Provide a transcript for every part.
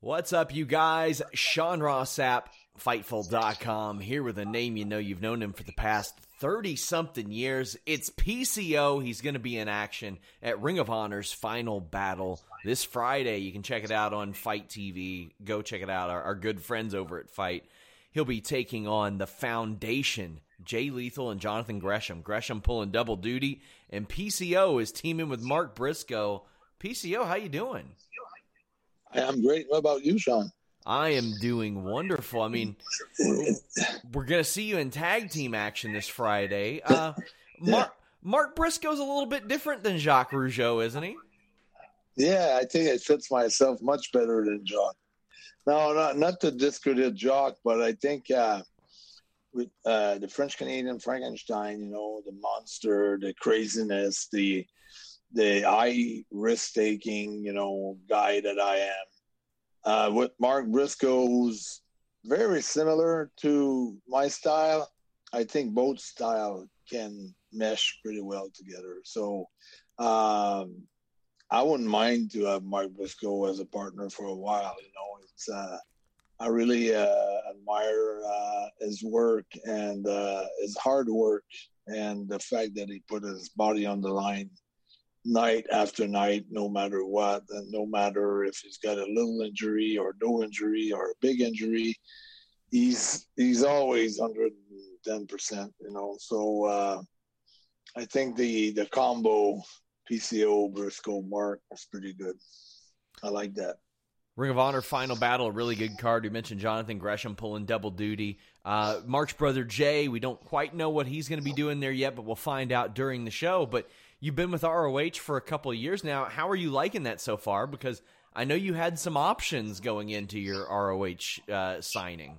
What's up, you guys? Sean Ross Sapp, Fightful.com, here with a name you know you've known him for the past 30 something years. It's PCO. He's going to be in action at Ring of Honor's final battle this Friday. You can check it out on FITE TV. Go check it out. Our, our good friends over at FITE. He'll be taking on the Foundation, Jay Lethal and Jonathan Gresham. Gresham pulling double duty, and PCO is teaming with Mark Briscoe. PCO, how you doing? I'm great. What about you, Sean? I am doing wonderful. I mean, we're going to see you in tag team action this Friday. Uh, Mark, Mark Briscoe's a little bit different than Jacques Rougeau, isn't he? Yeah, I think it fits myself much better than Jacques. No, not not to discredit Jacques, but I think uh, with uh, the French Canadian Frankenstein, you know, the monster, the craziness, the the high risk taking, you know, guy that I am. Uh, with Mark Briscoe, who's very similar to my style, I think both style can mesh pretty well together. So um, I wouldn't mind to have Mark Briscoe as a partner for a while. You know, it's uh, I really uh, admire uh, his work and uh, his hard work and the fact that he put his body on the line night after night, no matter what, and no matter if he's got a little injury or no injury or a big injury, he's he's always 110 percent. you know. So uh, I think the the combo PCO Briscoe Mark is pretty good. I like that. Ring of Honor final battle, a really good card. We mentioned Jonathan Gresham pulling double duty. Uh, Mark's brother Jay, we don't quite know what he's going to be doing there yet, but we'll find out during the show. But You've been with ROH for a couple of years now. How are you liking that so far? Because I know you had some options going into your ROH uh, signing.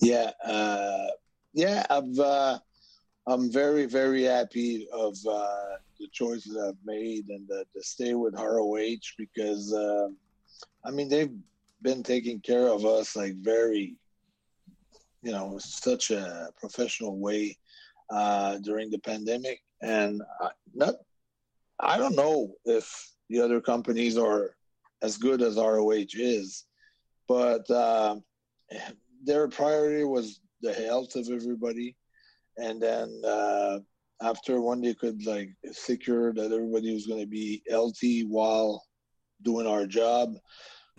Yeah, uh, yeah, I've uh, I'm very very happy of uh, the choices I've made and the, to stay with ROH because uh, I mean they've been taking care of us like very, you know, such a professional way uh, during the pandemic and not I don't know if the other companies are as good as ROH is, but uh, their priority was the health of everybody, and then uh, after when they could like secure that everybody was going to be healthy while doing our job,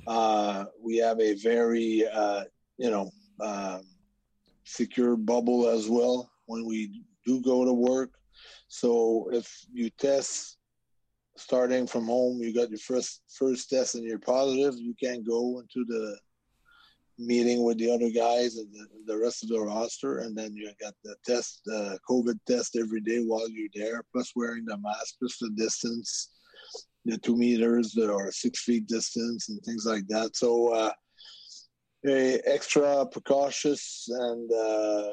uh, we have a very uh, you know um, secure bubble as well when we do go to work so if you test starting from home, you got your first first test and you're positive, you can't go into the meeting with the other guys and the, the rest of the roster, and then you got the test, the COVID test every day while you're there, plus wearing the mask, plus the distance, the two meters or six feet distance, and things like that. So. Uh, extra precautious and uh,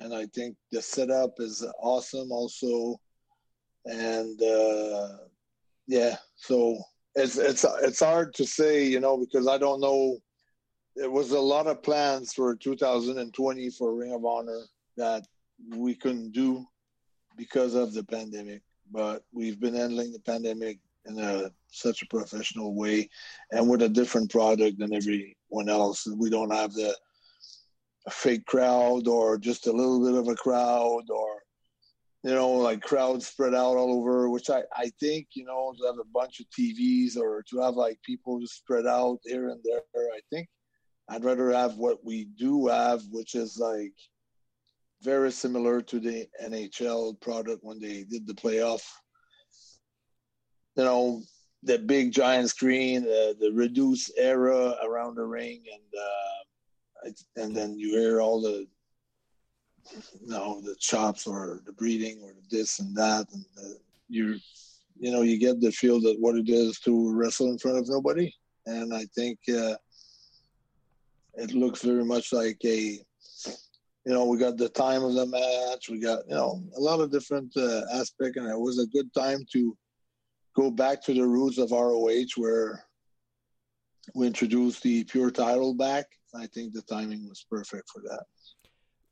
and I think the setup is awesome also. And uh, yeah, so it's it's it's hard to say, you know, because I don't know. There was a lot of plans for 2020 for Ring of Honor that we couldn't do because of the pandemic. But we've been handling the pandemic in a such a professional way, and with a different product than everyone else. We don't have the fake crowd or just a little bit of a crowd or you know, like crowds spread out all over, which I, I think, you know, to have a bunch of TVs or to have like people just spread out here and there, I think I'd rather have what we do have, which is like very similar to the NHL product when they did the playoff. You know, the big giant screen, uh, the reduced era around the ring, and uh, and then you hear all the you know the chops or the breathing or this and that and the, you you know you get the feel that what it is to wrestle in front of nobody. And i think uh, it looks very much like a you know we got the time of the match we got you know a lot of different uh, aspect and it was a good time to go back to the roots of roh where we introduced the pure title back i think the timing was perfect for that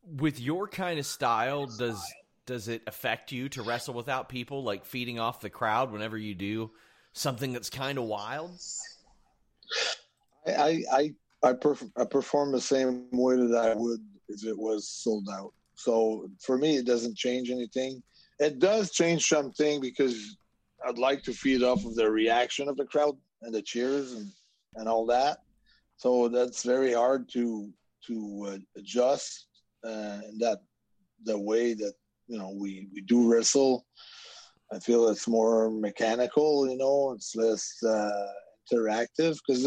with your kind of style, does does it affect you to wrestle without people, like feeding off the crowd whenever you do something that's kind of wild? I I I, perf- I perform the same way that I would if it was sold out. So for me, it doesn't change anything. It does change something because I'd like to feed off of the reaction of the crowd and the cheers and, and all that. So that's very hard to to uh, adjust uh, and that the way that you know we we do wrestle. I feel it's more mechanical. You know, it's less uh, interactive because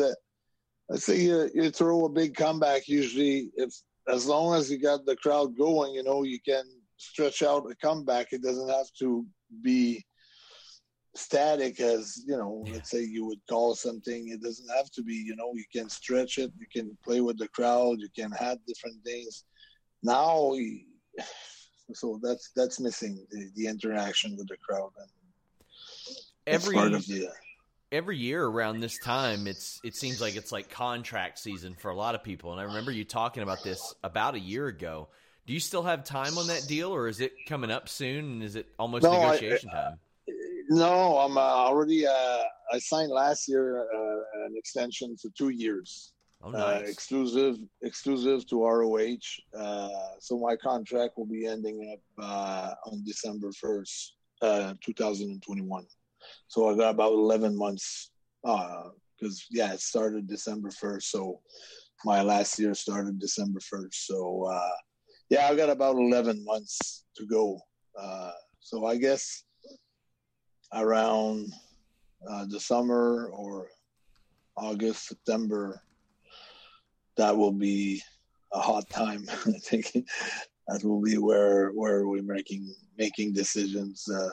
let's say you, you throw a big comeback. Usually, if as long as you got the crowd going, you know, you can stretch out a comeback. It doesn't have to be static as you know yeah. let's say you would call something it doesn't have to be you know you can stretch it you can play with the crowd you can add different things. Now so that's that's missing the, the interaction with the crowd and every part of the uh, every year around this time it's it seems like it's like contract season for a lot of people. And i remember you talking about this about a year ago. Do you still have time on that deal or is it coming up soon and is it almost no, negotiation I, time no i'm uh, already uh, i signed last year uh, an extension for two years Oh, uh, nice. uh, exclusive exclusive to ROH. Uh, so my contract will be ending up uh, on December first, uh, 2021. So I got about 11 months because yeah, it started December 1st. So my last year started December 1st. So yeah, I got about 11 months to go. so I guess around the summer or August, September that will be a hot time. I think that will be where where we're making making decisions uh,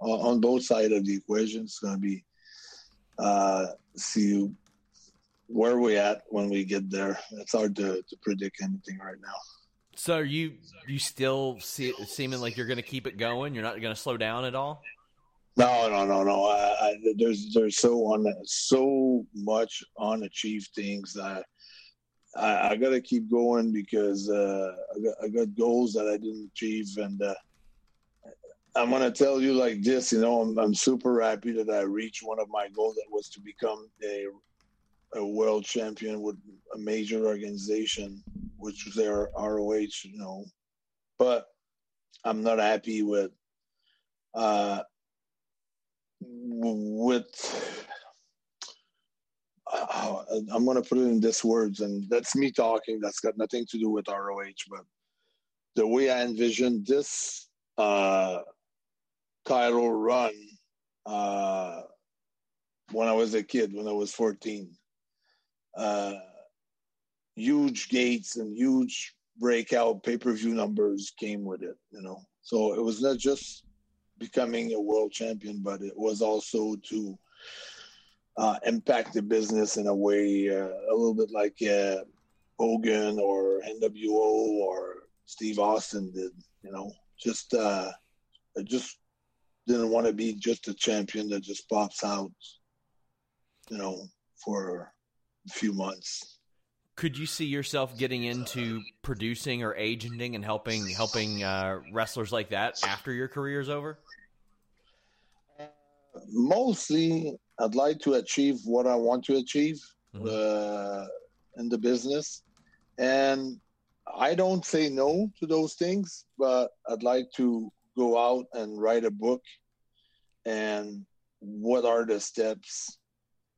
on both sides of the equation. It's going to be uh, see where we at when we get there. It's hard to, to predict anything right now. So you you still see seeming like you're going to keep it going? You're not going to slow down at all? No, no, no, no. I, I, there's there's so on so much unachieved things that I, I got to keep going because uh, I, got, I, got, goals that I didn't achieve, and uh, I'm gonna tell you like this. You know, I'm, I'm, super happy that I reached one of my goals that was to become a a world champion with a major organization, which was their ROH. You know, but I'm not happy with uh, with uh, I'm going to put it in this words, and that's me talking. That's got nothing to do with ROH, but the way I envisioned this uh, title run uh, when I was a kid, when I was 14, uh, huge gates and huge breakout pay per view numbers came with it, you know. So it was not just becoming a world champion, but it was also to uh, impact the business in a way uh, a little bit like uh, Hogan or NWO or Steve Austin did. You know, just uh, I just didn't want to be just a champion that just pops out you know, for a few months. Could you see yourself getting into producing or agenting and helping helping uh, wrestlers like that after your career is over? Mostly, I'd like to achieve what I want to achieve mm-hmm. uh, in the business, and I don't say no to those things, but I'd like to go out and write a book and what are the steps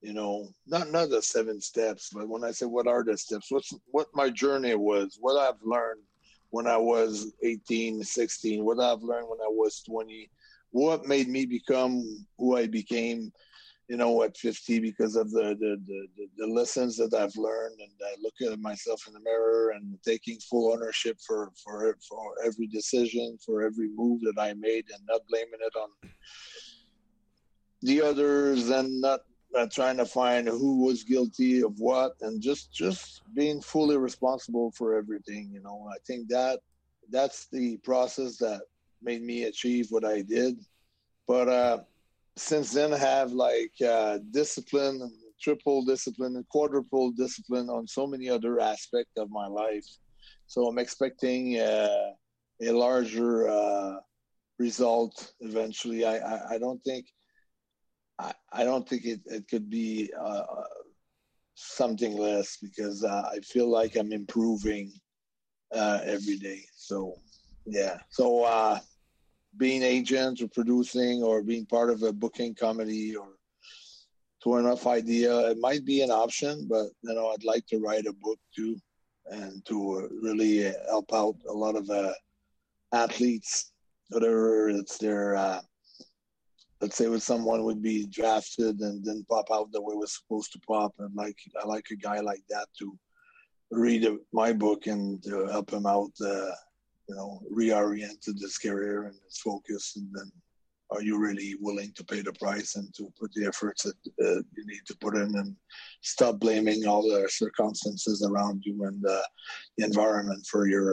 you know not not the seven steps but when i say what are the steps? What's what my journey was what i've learned when i was 18 16 what i've learned when i was 20 what made me become who i became you know, at 50 because of the, the, the, the, lessons that I've learned. And I look at myself in the mirror and taking full ownership for, for, for every decision, for every move that I made and not blaming it on the others and not, not trying to find who was guilty of what and just, just being fully responsible for everything. You know, I think that that's the process that made me achieve what I did. But, uh, since then I have like uh, discipline, triple discipline, and quadruple discipline on so many other aspects of my life. So I'm expecting uh, a larger uh, result eventually. I, I, I don't think I, I don't think it, it could be uh, something less because uh, I feel like I'm improving uh, every day. So yeah. So being agent or producing or being part of a booking committee or to enough idea it might be an option but you know i'd like to write a book too and to really help out a lot of uh, athletes whatever it's their uh, let's say when someone would be drafted and then pop out the way it was supposed to pop and like i like a guy like that to read my book and to help him out uh, you know, reoriented his career and his focus, and then are you really willing to pay the price and to put the efforts that uh, you need to put in and stop blaming all the circumstances around you and uh, the environment for your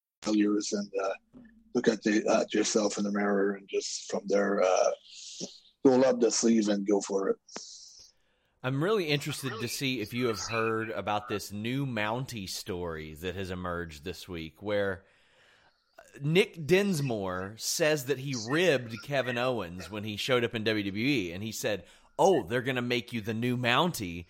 failures and uh, look at, the, at yourself in the mirror and just from there uh, roll up the sleeve and go for it. I'm really interested to see if you have heard about this new Mountie story that has emerged this week, where Nick Dinsmore says that he ribbed Kevin Owens when he showed up in WWE, and he said, "Oh, they're going to make you the new Mountie,"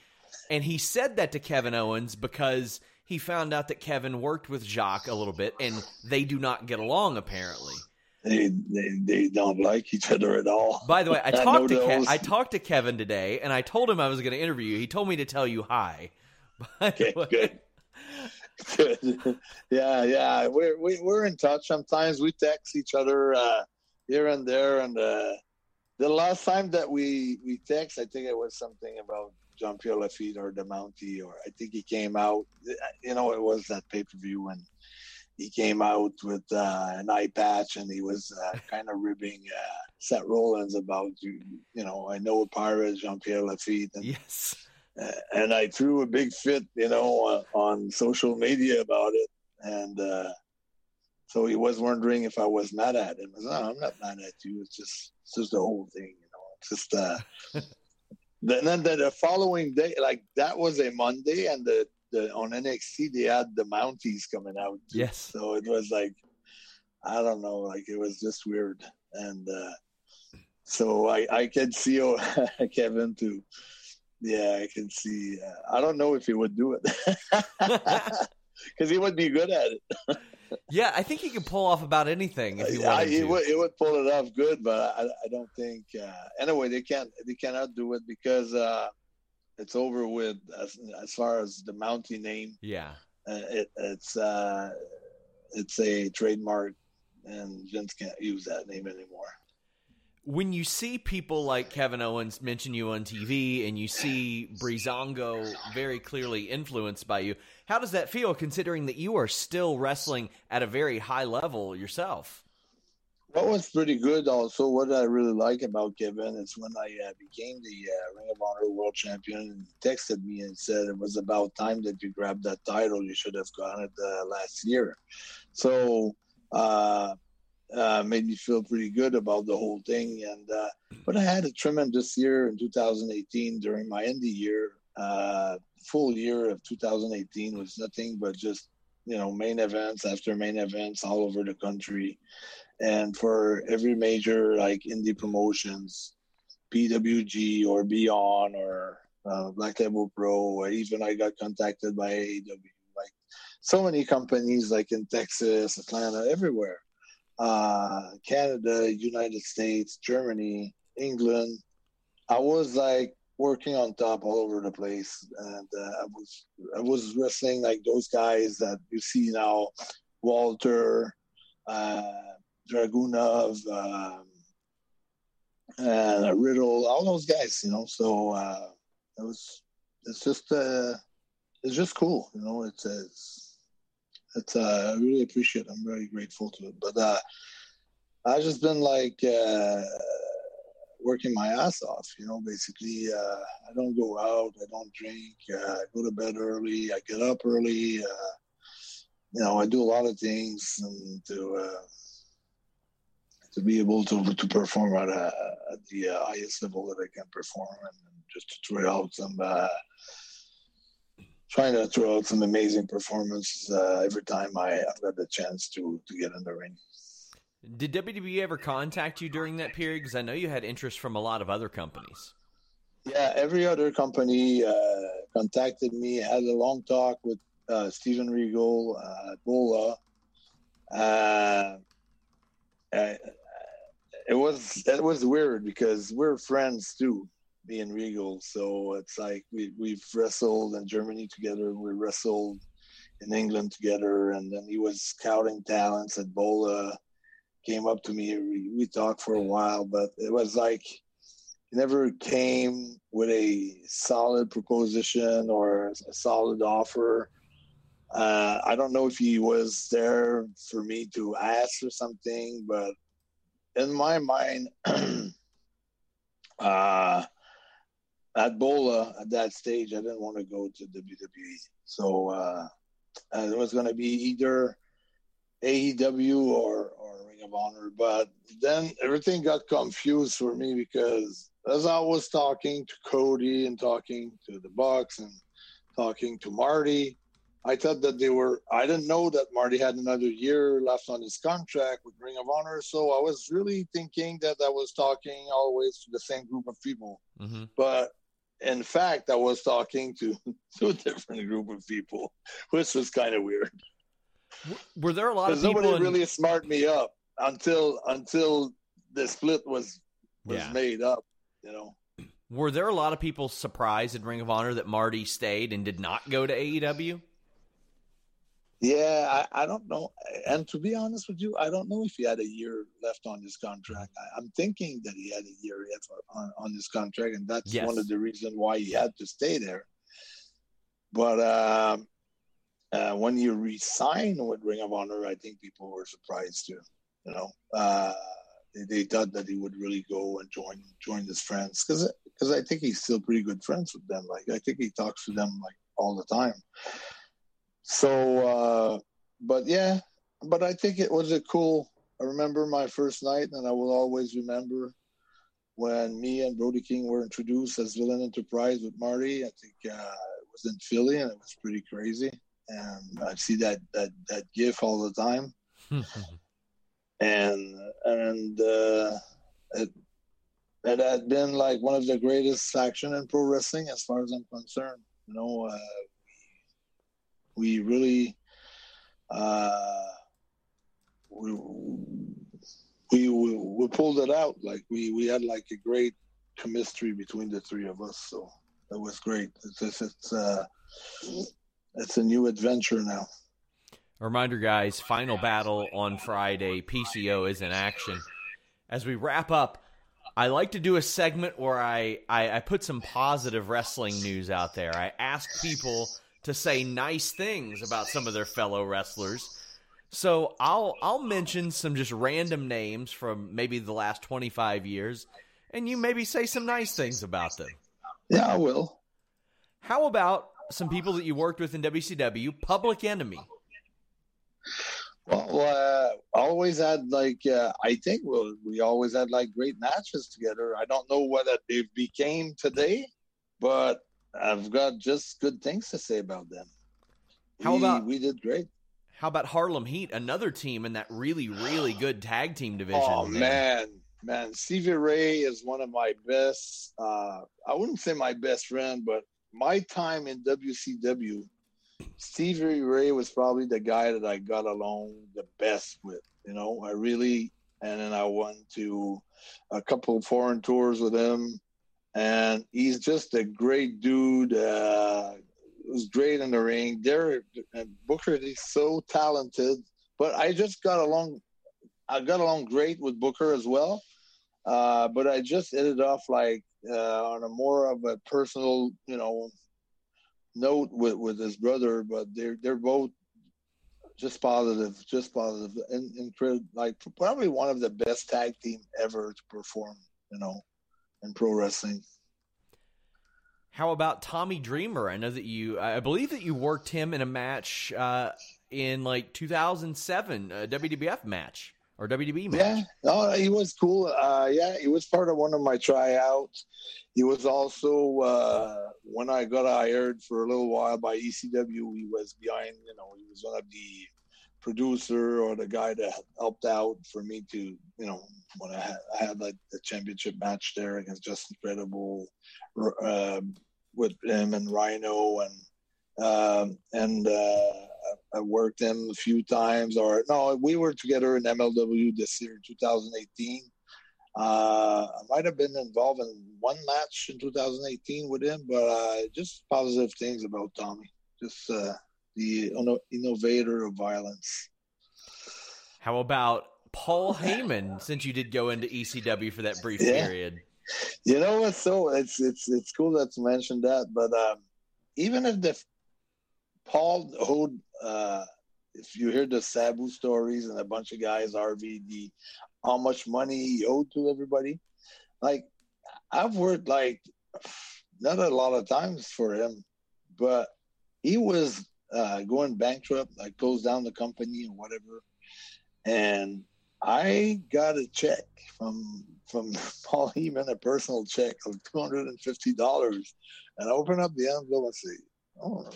and he said that to Kevin Owens because he found out that Kevin worked with Jacques a little bit, and they do not get along apparently. They, they, they don't like each other at all. By the way, I talked to Ke- I talked to Kevin today, and I told him I was going to interview you. He told me to tell you hi. okay, good. Good. yeah, yeah. We're we, are we are in touch. Sometimes we text each other uh, here and there. And uh, the last time that we we text, I think it was something about Jean Pierre Lafitte or the Mountie, or I think he came out. You know, it was that pay per view when he came out with uh, an eye patch and he was uh, kind of ribbing uh, Seth Rollins about you. You know, I know a pirate, Jean Pierre Lafitte. And, yes. Uh, and I threw a big fit, you know, on social media about it, and uh, so he was wondering if I was mad at him. I was, no, I'm not mad at you. It's just, it's just the whole thing, you know. It's just uh, Then, the, the following day, like that was a Monday, and the, the on NXT they had the Mounties coming out. Yes. So it was like, I don't know, like it was just weird, and uh, so I I can see Kevin too. yeah, I can see. Uh, I don't know if he would do it because he would be good at it. Yeah, I think he could pull off about anything if he wanted he to. Would, he would pull it off good, but I, I don't think. Uh, anyway, they can't. They cannot do it because uh, it's over with as, as far as the Mountie name. Yeah, uh, it, it's uh, it's a trademark, and Vince can't use that name anymore when you see people like Kevin Owens mention you on TV and you see Breezango very clearly influenced by you, how does that feel considering that you are still wrestling at a very high level yourself? What was pretty good also, what I really like about Kevin is when I uh, became the uh, Ring of Honor World Champion, he texted me and said it was about time that you grabbed that title. You should have gotten it uh, last year. So, uh, uh, made me feel pretty good about the whole thing. And uh, but I had a tremendous year in 2018 during my indie year. Uh, full year of 2018 was nothing but just you know main events after main events all over the country, and for every major like indie promotions, PWG or Beyond or uh, Black Label Pro, or even I got contacted by AEW. Like so many companies, like in Texas, Atlanta, everywhere uh, Canada, United States, Germany, England. I was like working on top all over the place, and uh, I was I was wrestling like those guys that you see now, Walter, uh, Dragunov, um, Riddle, all those guys, you know. So uh, it was it's just uh, it's just cool, you know. It's it's it's uh, I really appreciate. it. I'm very grateful to it. But uh, I've just been like uh, working my ass off. You know, basically, uh, I don't go out. I don't drink. Uh, I go to bed early. I get up early. Uh, you know, I do a lot of things and to uh, to be able to to perform at, a, at the uh, highest level that I can perform and just to try out some. Uh, trying to throw out some amazing performances uh, every time I, have got the chance to to get in the ring. Did WWE ever contact you during that period? Because I know you had interest from a lot of other companies. Yeah, every other company uh, contacted me. Had a long talk with uh, Steven Regal, uh, Bola. Uh, it was it was weird because we're friends too me and Regal. So it's like we we've wrestled in Germany together. We wrestled in England together, and then he was scouting talents at Bola. Came up to me. We, we talked for a while, but it was like he never came with a solid proposition or a solid offer. Uh, I don't know if he was there for me to ask or something, but in my mind, uh, at Bola at that stage, I didn't want to go to WWE. So uh, it was going to be either AEW or, or Ring of Honor. But then everything got confused for me because as I was talking to Cody and talking to the Bucks and talking to Marty, I thought that they were. I didn't know that Marty had another year left on his contract with Ring of Honor, so I was really thinking that I was talking always to the same group of people. Mm-hmm. But in fact, I was talking to, to a different group of people, which was kind of weird. Were there a lot of people? Nobody in... really smarted me up until until the split was was yeah. made up. You know. Were there a lot of people surprised in Ring of Honor that Marty stayed and did not go to AEW? Yeah, I, I, don't know. And to be honest with you, I don't know if he had a year left on his contract. I, am thinking that he had a year left on, on his contract, and that's yes. one of the reasons why he had to stay there. But um, uh, when you resign with Ring of Honor, I think people were surprised too. You know, uh, they, they, thought that he would really go and join join his friends because because I think he's still pretty good friends with them. Like I think he talks to them like all the time. So, uh, but yeah, but I think it was a cool. I remember my first night, and I will always remember when me and Brody King were introduced as Villain Enterprise with Marty. I think uh, it was in Philly, and it was pretty crazy. And I see that that that GIF all the time. and and uh, it, it had been like one of the greatest action in pro wrestling as far as I'm concerned. You know, uh, we really uh, we, we we pulled it out. Like we we had like a great chemistry between the three of us. So it was great. It's it's it's, uh, it's a new adventure now. A reminder, guys, final battle on Friday. PCO is in action. As we wrap up, I like to do a segment where I, I, I put some positive wrestling news out there. I ask people to say nice things about some of their fellow wrestlers. So I'll I'll mention some just random names from maybe the last 25 years and you maybe say some nice things about them. Yeah, I will. How about some people that you worked with in WCW, Public Enemy? Well, uh, always had like uh, I think we we always had like great matches together. I don't know whether they became today, but I've got just good things to say about them. How we, about we did great? How about Harlem Heat, another team in that really really good tag team division? Oh man, man, Stevie Ray is one of my best. Uh, I wouldn't say my best friend, but my time in WCW, Stevie Ray was probably the guy that I got along the best with. You know, I really, and then I went to a couple foreign tours with him, and he's just a great dude. Uh, was great in the ring. And Booker, is so talented, but I just got along. I got along great with Booker as well. Uh, but I just ended off like uh, on a more of a personal, you know, note with with his brother. But they're they're both just positive, just positive, and incredible. Like probably one of the best tag team ever to perform, you know, in pro wrestling. How about Tommy Dreamer? I know that you, I believe that you worked him in a match uh, in like 2007, a WWF match or WDB match. Yeah, no, he was cool. Uh, yeah, he was part of one of my tryouts. He was also uh, when I got hired for a little while by ECW. He was behind, you know, he was one of the producer or the guy that helped out for me to, you know, when I had, I had like the championship match there against Justin Credible uh, with him and Rhino and um, and uh, I worked him a few times. Or no, we were together in MLW this year, 2018. Uh, I might have been involved in one match in 2018 with him, but uh, just positive things about Tommy. Just uh, the innovator of violence. How about Paul Heyman? since you did go into ECW for that brief yeah. period, you know what? So it's it's it's cool that you mentioned that, but um, even if the Paul owed, uh, if you hear the Sabu stories and a bunch of guys, RVD, how much money he owed to everybody. Like, I've worked like not a lot of times for him, but he was uh, going bankrupt, like closed down the company or whatever. And I got a check from from Paul Heyman, a personal check of two hundred and fifty dollars, and I open up the envelope and say, "Oh,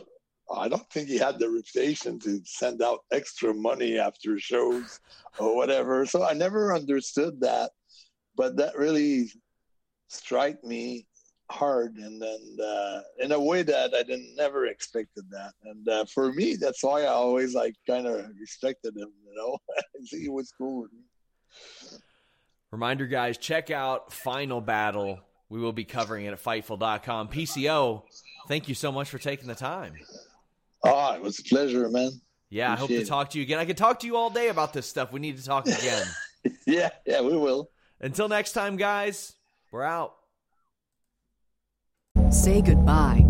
I don't think he had the reputation to send out extra money after shows or whatever. So I never understood that, but that really struck me hard and then uh, in a way that I didn't never expected that. And uh, for me, that's why I always like kind of respected him. You know, he was cool with me. Reminder, guys, check out Final Battle. We will be covering it at Fightful.com. PCO, thank you so much for taking the time. Oh, it was a pleasure, man. Yeah, Appreciate I hope to talk to you again. I could talk to you all day about this stuff. We need to talk again. yeah, yeah, we will. Until next time, guys, we're out. Say goodbye